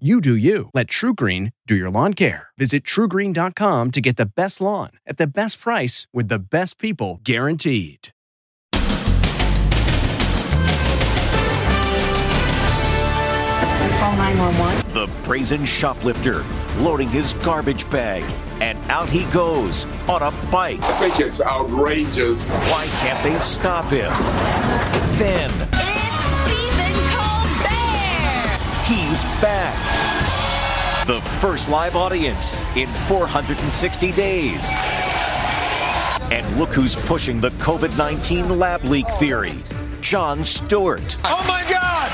You do you. Let TruGreen do your lawn care. Visit trugreen.com to get the best lawn at the best price with the best people guaranteed. Call 911. The brazen shoplifter loading his garbage bag, and out he goes on a bike. I think it's outrageous. Why can't they stop him? Then It's Stephen Colbert. He's back. The first live audience in 460 days. And look who's pushing the COVID 19 lab leak theory Jon Stewart. Oh my God!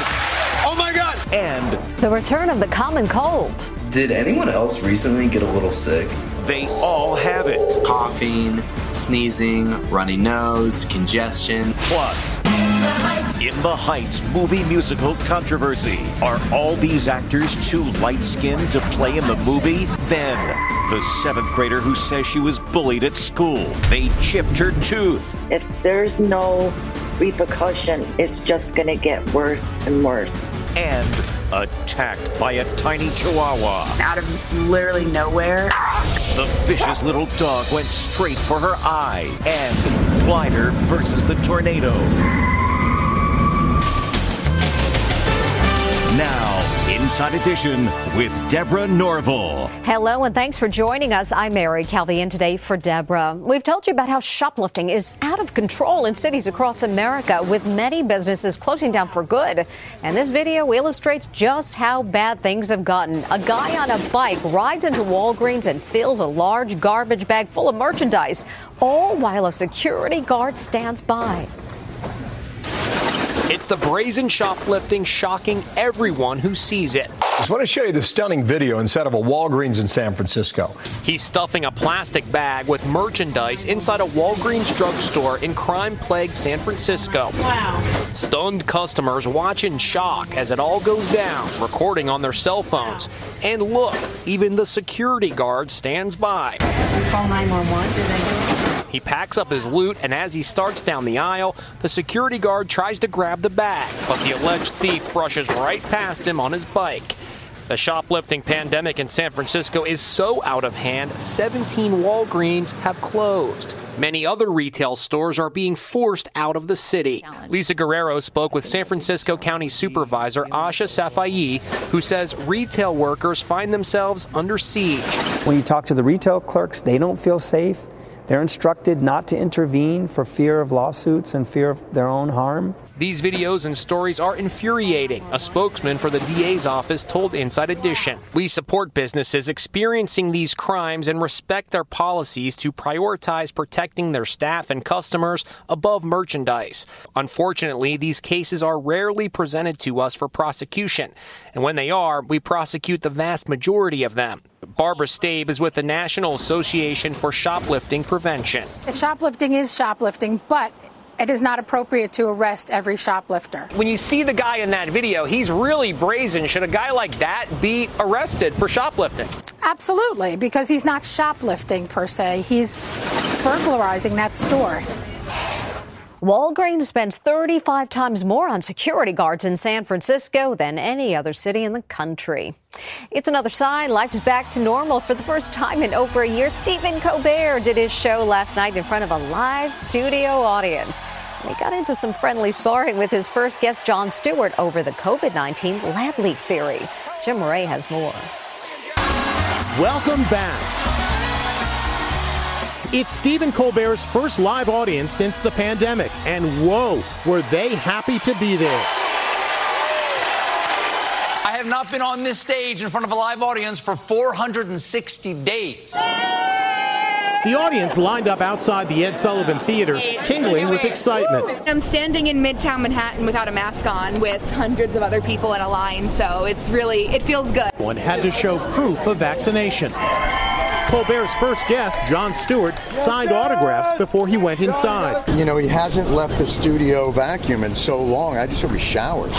Oh my God! And The return of the common cold. Did anyone else recently get a little sick? they all have it. coughing, sneezing, runny nose, congestion. Plus, in the Heights movie musical controversy, are all these actors too light skinned to play in the movie? Then, the seventh grader who says she was bullied at school, they chipped her tooth. If there's no repercussion, it's just going to get worse and worse. and attacked by a tiny chihuahua. out of literally nowhere. The vicious little dog went straight for her eye. And Glider versus the tornado. Now, Inside Edition with Deborah Norville. Hello, and thanks for joining us. I'm Mary Calvi, and today for Deborah. We've told you about how shoplifting is out of control in cities across America, with many businesses closing down for good. And this video illustrates just how bad things have gotten. A guy on a bike rides into Walgreens and fills a large garbage bag full of merchandise, all while a security guard stands by. It's the brazen shoplifting shocking everyone who sees it. I just want to show you the stunning video inside of a Walgreens in San Francisco. He's stuffing a plastic bag with merchandise inside a Walgreens drugstore in crime plagued San Francisco. Wow. Stunned customers watch in shock as it all goes down, recording on their cell phones. And look, even the security guard stands by. Call 911. He packs up his loot, and as he starts down the aisle, the security guard tries to grab the bag, but the alleged thief brushes right past him on his bike. The shoplifting pandemic in San Francisco is so out of hand, 17 Walgreens have closed. Many other retail stores are being forced out of the city. Lisa Guerrero spoke with San Francisco County Supervisor Ahsha Safai, who says retail workers find themselves under siege. When you talk to the retail clerks, they don't feel safe. They're instructed not to intervene for fear of lawsuits and fear of their own harm. These videos and stories are infuriating, a spokesman for the DA's office told Inside Edition. We support businesses experiencing these crimes and respect their policies to prioritize protecting their staff and customers above merchandise. Unfortunately, these cases are rarely presented to us for prosecution, and when they are, we prosecute the vast majority of them. Barbara Staib is with the National Association for Shoplifting Prevention. Shoplifting is shoplifting, but it is not appropriate to arrest every shoplifter. When you see the guy in that video, he's really brazen. Should a guy like that be arrested for shoplifting? Absolutely, because he's not shoplifting per se, he's burglarizing that store. Walgreens spends 35 times more on security guards in San Francisco than any other city in the country. It's another sign life is back to normal for the first time in over a year. Stephen Colbert did his show last night in front of a live studio audience. They got into some friendly sparring with his first guest, Jon Stewart, over the COVID 19 lab leak theory. Jim Ray has more. Welcome back. It's Stephen Colbert's first live audience since the pandemic, and whoa, were they happy to be there. I have not been on this stage in front of a live audience for 460 days. The audience lined up outside the Ed Sullivan Theater, tingling with excitement. I'm standing in Midtown Manhattan without a mask on with hundreds of other people in a line, so it's really, it feels good. One had to show proof of vaccination. Colbert's first guest, Jon Stewart, signed autographs before he went inside. You know, he hasn't left the studio vacuum in so long. I just hope he showers.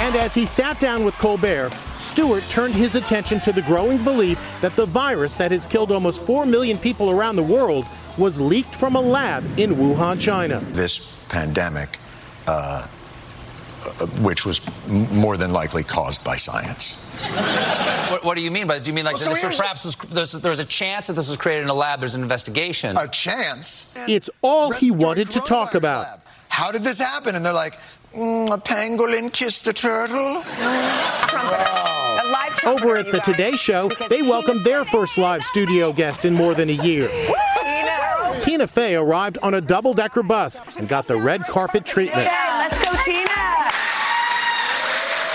And as he sat down with Colbert, Stewart turned his attention to the growing belief that the virus that has killed almost 4 million people around the world was leaked from a lab in Wuhan, China. This pandemic, uh, uh, which was m- more than likely caused by science. What, what do you mean by that? Do you mean like Well, so this was perhaps was, there's, there's a chance that this was created in a lab? There's an investigation. A chance? It's all he wanted to talk about. How did this happen? And they're like, mm, a pangolin kissed a turtle. Over at the Today Show, they welcomed their first live studio guest in more than a year. Tina Fey arrived on a double decker bus and got the red carpet treatment. let's go, Tina.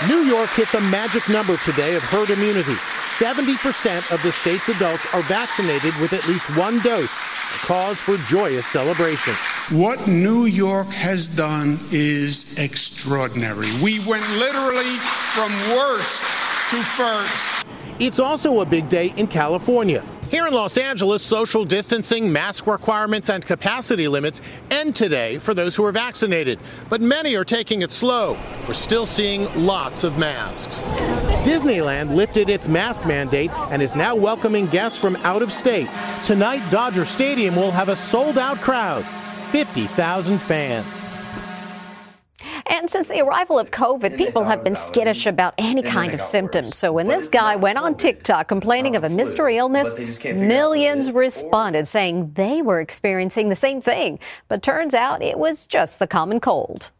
New York hit the magic number today of herd immunity. 70% of the state's adults are vaccinated with at least one dose, a cause for joyous celebration. What New York has done is extraordinary. We went literally from worst to first. It's also a big day in California. Here in Los Angeles, social distancing, mask requirements, and capacity limits end today for those who are vaccinated. But many are taking it slow. We're still seeing lots of masks. Disneyland lifted its mask mandate and is now welcoming guests from out of state. Tonight, Dodger Stadium will have a sold out crowd 50,000 fans. And since the arrival of COVID, people have been skittish about any kind of symptoms. So when this guy went on TikTok complaining of a mystery illness, millions responded saying they were experiencing the same thing. But turns out it was just the common cold.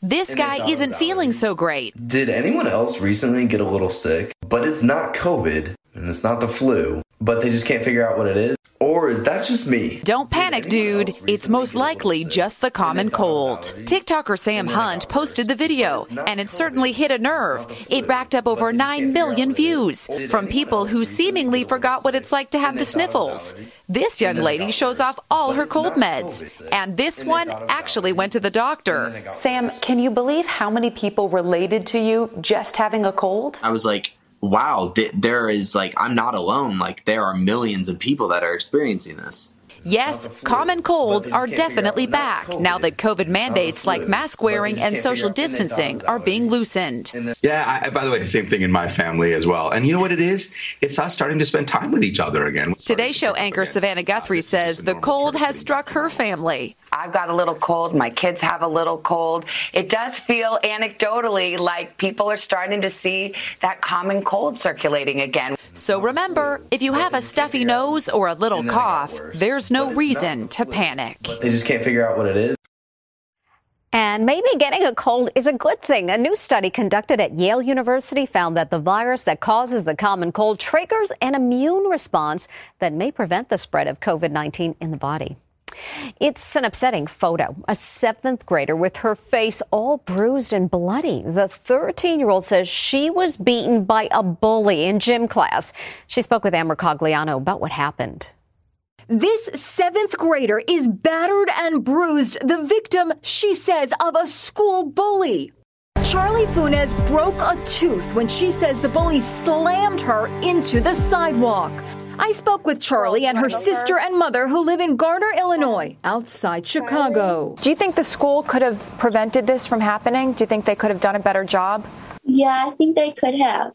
This guy isn't feeling so great. Did anyone else recently get a little sick? But it's not COVID and it's not the flu, but they just can't figure out what it is? Or is that just me? Don't panic, dude. It's most likely just the common cold. TikToker Sam Hunt posted the video, and it certainly hit a nerve. It racked up over 9 million views from people who seemingly forgot what it's like to have the sniffles. This young lady shows off all her cold meds, and this one actually went to the doctor. Sam, can you believe how many people related to you just having a cold? I was like, wow, th- there is like, I'm not alone. Like, there are millions of people that are experiencing this. Yes, common colds are definitely back now that COVID mandates like mask wearing and social distancing are being loosened. Yeah, I, by the way, the same thing in my family as well. And you know what it is? It's us starting to spend time with each other again. Today Show anchor Savannah Guthrie says the cold has struck her family. I've got a little cold. My kids have a little cold. It does feel anecdotally like people are starting to see that common cold circulating again. So remember, if you have a stuffy nose or a little cough, there's no reason to panic. They just can't figure out what it is. And maybe getting a cold is a good thing. A new study conducted at Yale University found that the virus that causes the common cold triggers an immune response that may prevent the spread of COVID 19 in the body. It's an upsetting photo. A seventh grader with her face all bruised and bloody. The 13 year old says she was beaten by a bully in gym class. She spoke with Ann Mercogliano about what happened. This seventh grader is battered and bruised, the victim, she says, of a school bully. Charlie Funes broke a tooth when she says the bully slammed her into the sidewalk. I spoke with Charlie and her sister and mother who live in Garner, Illinois, outside Chicago. Do you think the school could have prevented this from happening? Do you think they could have done a better job? Yeah, I think they could have.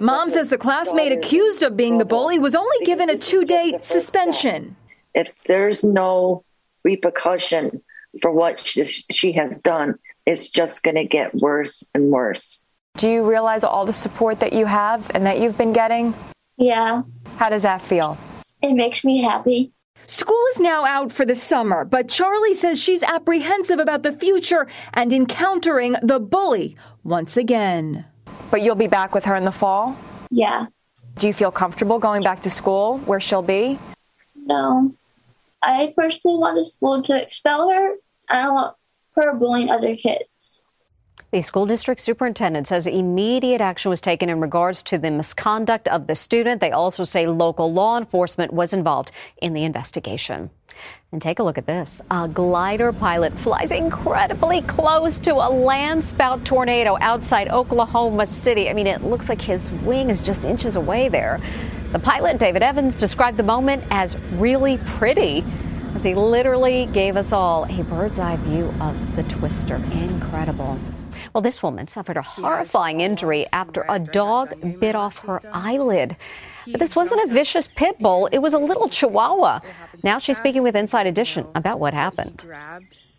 Mom says the classmate accused of being the bully was only given a two day suspension. If there's no repercussion for what she, she has done, it's just going to get worse and worse. Do you realize all the support that you have and that you've been getting? Yeah. How does that feel? It makes me happy. School is now out for the summer, but Charlie says she's apprehensive about the future and encountering the bully once again. But you'll be back with her in the fall? Yeah. Do you feel comfortable going back to school where she'll be? No. I personally want the school to expel her. I don't want her bullying other kids. The school district superintendent says immediate action was taken in regards to the misconduct of the student. They also say local law enforcement was involved in the investigation. And take a look at this. A glider pilot flies incredibly close to a landspout tornado outside Oklahoma City. I mean, it looks like his wing is just inches away there. The pilot, David Evans, described the moment as really pretty as he literally gave us all a bird's eye view of the twister. Incredible. Well, this woman suffered a horrifying injury after a dog bit off her eyelid. But this wasn't a vicious pit bull, it was a little chihuahua. Now she's speaking with Inside Edition about what happened.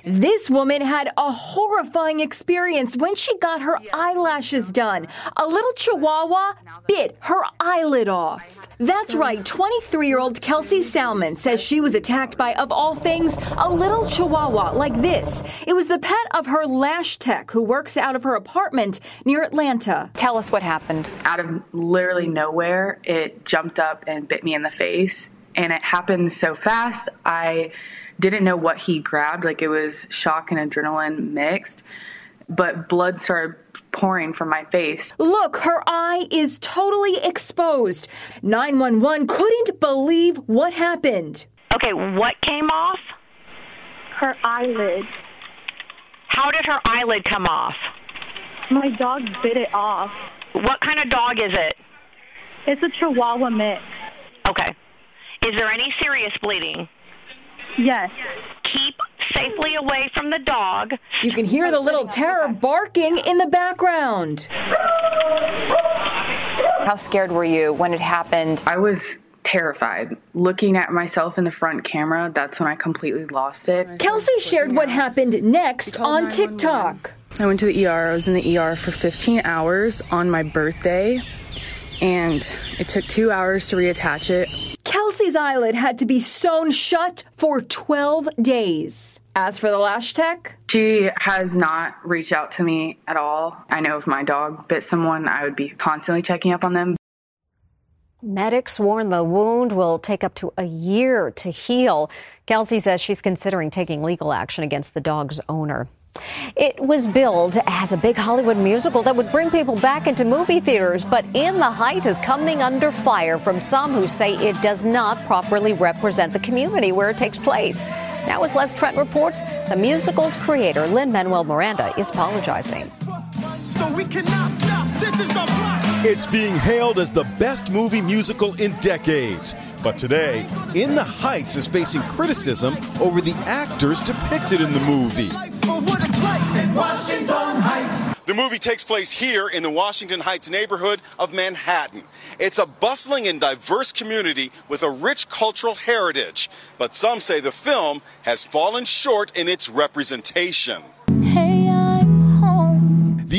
This woman had a horrifying experience when she got her eyelashes done. A little chihuahua bit her eyelid off. That's right, 23 year old Kelsey Salmon says she was attacked by, of all things, a little chihuahua like this. It was the pet of her lash tech who works out of her apartment near Atlanta. Tell us what happened. Out of literally nowhere, it jumped up and bit me in the face. And it happened so fast, I didn't know what he grabbed. Like it was shock and adrenaline mixed, but blood started pouring from my face. Look, her eye is totally exposed. 911 couldn't believe what happened. Okay, what came off? Her eyelid. How did her eyelid come off? My dog bit it off. What kind of dog is it? It's a Chihuahua mix. Okay. Is there any serious bleeding? Yes. Keep safely away from the dog. You can hear the little terror barking in the background. How scared were you when it happened? I was terrified. Looking at myself in the front camera, that's when I completely lost it. Kelsey shared what happened next on TikTok. I went to the ER. I was in the ER for 15 hours on my birthday, and it took two hours to reattach it. Kelsey's eyelid had to be sewn shut for 12 days. As for the lash tech, she has not reached out to me at all. I know if my dog bit someone, I would be constantly checking up on them. Medics warn the wound will take up to a year to heal. Kelsey says she's considering taking legal action against the dog's owner. It was billed as a big Hollywood musical that would bring people back into movie theaters, but In the Heights is coming under fire from some who say it does not properly represent the community where it takes place. Now, as Les Trent reports, the musical's creator, Lin Manuel Miranda, is apologizing. So it's being hailed as the best movie musical in decades. But today, In the Heights is facing criticism over the actors depicted in the movie. The movie takes place here in the Washington Heights neighborhood of Manhattan. It's a bustling and diverse community with a rich cultural heritage, but some say the film has fallen short in its representation.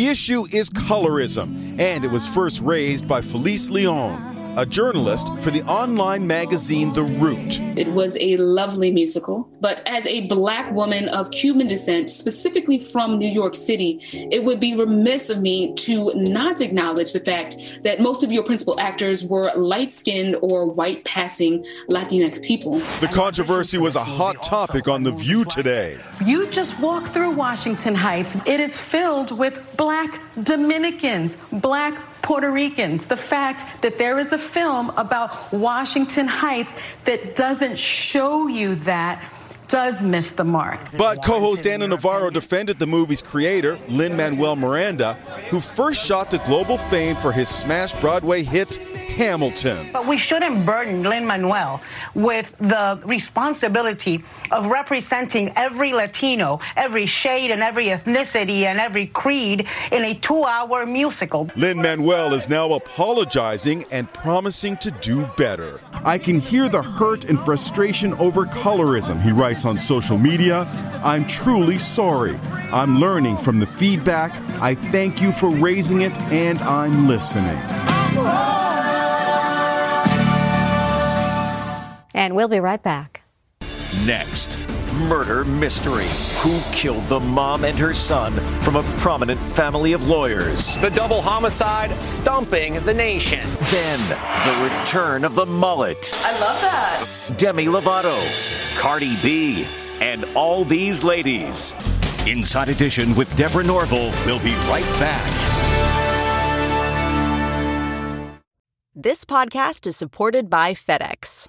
The issue is colorism, and it was first raised by Felice Leon a journalist for the online magazine The Root. It was a lovely musical, but as a black woman of Cuban descent, specifically from New York City, it would be remiss of me to not acknowledge the fact that most of your principal actors were light skinned or white passing Latinx people. The controversy was a hot topic on The View today. You just walk through Washington Heights, it is filled with black Dominicans, black Puerto Ricans. The fact that there is a film about Washington Heights that doesn't show you that does miss the mark. But co host Ana Navarro defended the movie's creator, Lin Manuel Miranda, who first shot to global fame for his smash Broadway hit Hamilton. But we shouldn't burden Lin Manuel with the responsibility of representing every Latino, every shade and every ethnicity and every creed in a two hour musical. Lin Manuel is now apologizing and promising to do better. I can hear the hurt and frustration over colorism, he writes on social media. I'm truly sorry. I'm learning from the feedback. I thank you for raising it, and I'm listening. And we'll be right back. Next, murder mystery. Who killed the mom and her son from a prominent family of lawyers? The double homicide stumping the nation. Then, the return of the mullet. I love that. Demi Lovato, Cardi B, and all these ladies. Inside Edition with Deborah Norville will be right back. This podcast is supported by FedEx.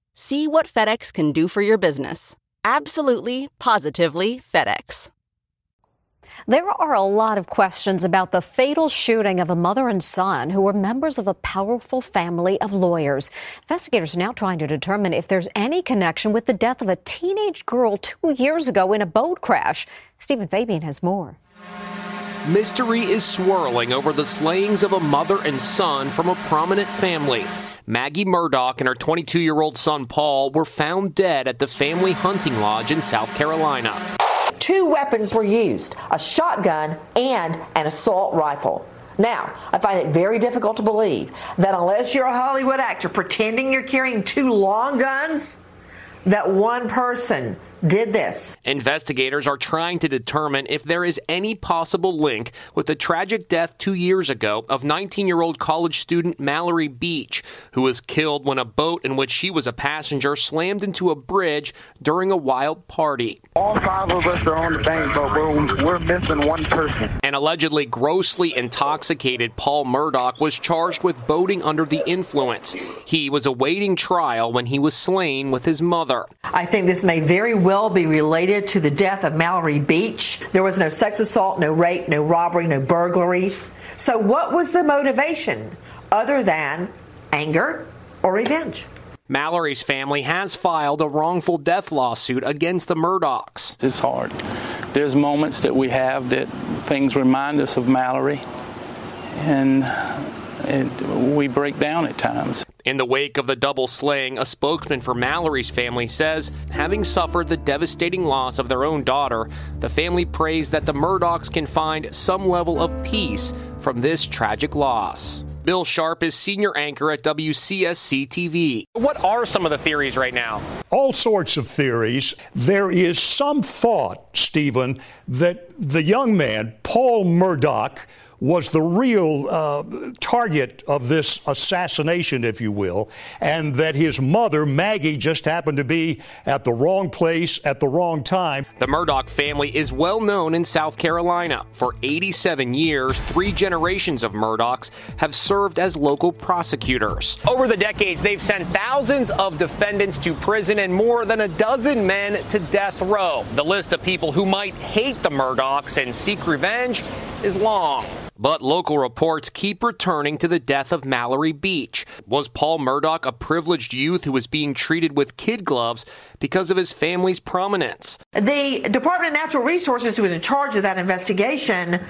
See what FedEx can do for your business. Absolutely, positively FedEx. There are a lot of questions about the fatal shooting of a mother and son who were members of a powerful family of lawyers. Investigators are now trying to determine if there's any connection with the death of a teenage girl two years ago in a boat crash. Stephen Fabian has more. Mystery is swirling over the slayings of a mother and son from a prominent family. Maggie Murdaugh and her 22 year old son Paul were found dead at the family hunting lodge in South Carolina. Two weapons were used a shotgun and an assault rifle. Now, I find it very difficult to believe that unless you're a Hollywood actor pretending you're carrying two long guns, that one person did this. Investigators are trying to determine if there is any possible link with the tragic death two years ago of 19 year old college student Mallory Beach, who was killed when a boat in which she was a passenger slammed into a bridge during a wild party. All five of us are on the bank, but we're, we're missing one person. An allegedly grossly intoxicated Paul Murdaugh was charged with boating under the influence. He was awaiting trial when he was slain with his mother. I think this may very well be related to the death of Mallory Beach. There was no sex assault, no rape, no robbery, no burglary. So, what was the motivation other than anger or revenge? Mallory's family has filed a wrongful death lawsuit against the Murdaughs. It's hard. There's moments that we have that things remind us of Mallory, and it, we break down at times. In the wake of the double slaying, a spokesman for Mallory's family says, having suffered the devastating loss of their own daughter, the family prays that the Murdaughs can find some level of peace from this tragic loss. Bill Sharp is senior anchor at WCSC TV. What are some of the theories right now? All sorts of theories. There is some thought, Stephen, that the young man, Paul Murdaugh, was the real uh, target of this assassination, if you will, and that his mother, Maggie, just happened to be at the wrong place at the wrong time. The Murdaugh family is well known in South Carolina. For 87 years, three generations of Murdaughs have served as local prosecutors. Over the decades, they've sent thousands of defendants to prison and more than a dozen men to death row. The list of people who might hate the Murdaughs and seek revenge is long. But local reports keep returning to the death of Mallory Beach. Was Paul Murdaugh a privileged youth who was being treated with kid gloves because of his family's prominence? The Department of Natural Resources, who was in charge of that investigation,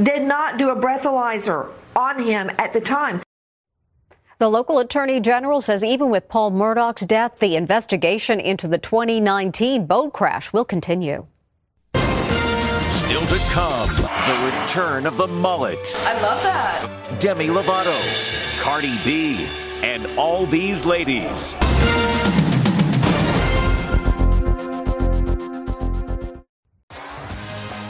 did not do a breathalyzer on him at the time. The local attorney general says even with Paul Murdaugh's death, the investigation into the 2019 boat crash will continue. Still to come, the return of the mullet. I love that. Demi Lovato, Cardi B, and all these ladies.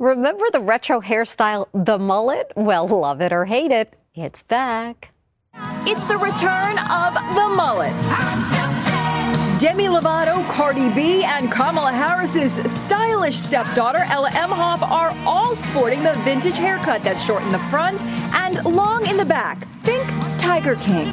Remember the retro hairstyle, the mullet? Well, love it or hate it, it's back. It's the return of the mullet. Demi Lovato, Cardi B, and Kamala Harris's stylish stepdaughter, Ella Emhoff, are all sporting the vintage haircut that's short in the front and long in the back. Think Tiger King.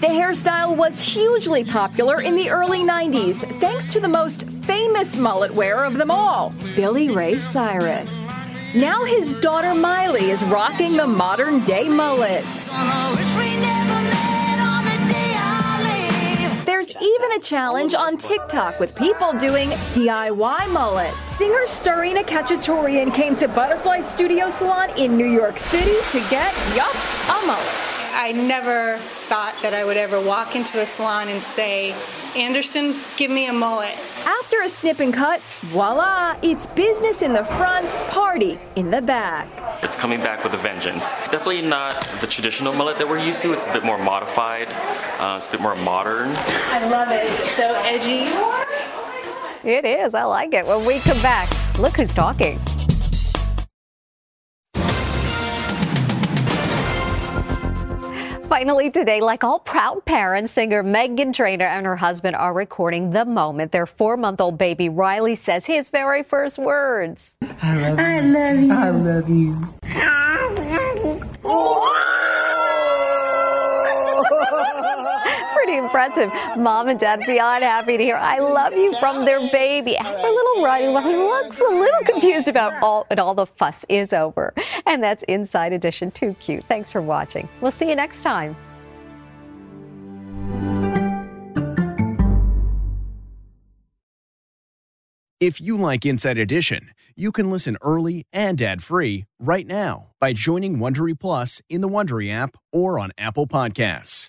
The hairstyle was hugely popular in the early 90s thanks to the most famous mullet wearer of them all, Billy Ray Cyrus. Now his daughter Miley is rocking the modern day mullet. There's even a challenge on TikTok with people doing DIY mullets. Singer Starina Kachatourian came to Butterfly Studio Salon in New York City to get, yup, a mullet. I never thought that I would ever walk into a salon and say, Anderson, give me a mullet. After a snip and cut, voila, it's business in the front, party in the back. It's coming back with a vengeance. Definitely not the traditional mullet that we're used to. It's a bit more modified. Uh, it's a bit more modern. I love it. It's so edgy. It is. I like it. When we come back, look who's talking. Finally, today, like all proud parents, singer Meghan Trainor and her husband are recording the moment their four month old baby Riley says his very first words. I love you. I love you. I love you. Pretty impressive. Mom and dad beyond happy to hear I love you from their baby. As for little Riley, well, he looks a little confused about all and all the fuss is over. And that's Inside Edition. Too cute. Thanks for watching. We'll see you next time. If you like Inside Edition, you can listen early and ad-free right now by joining Wondery Plus in the Wondery app or on Apple Podcasts.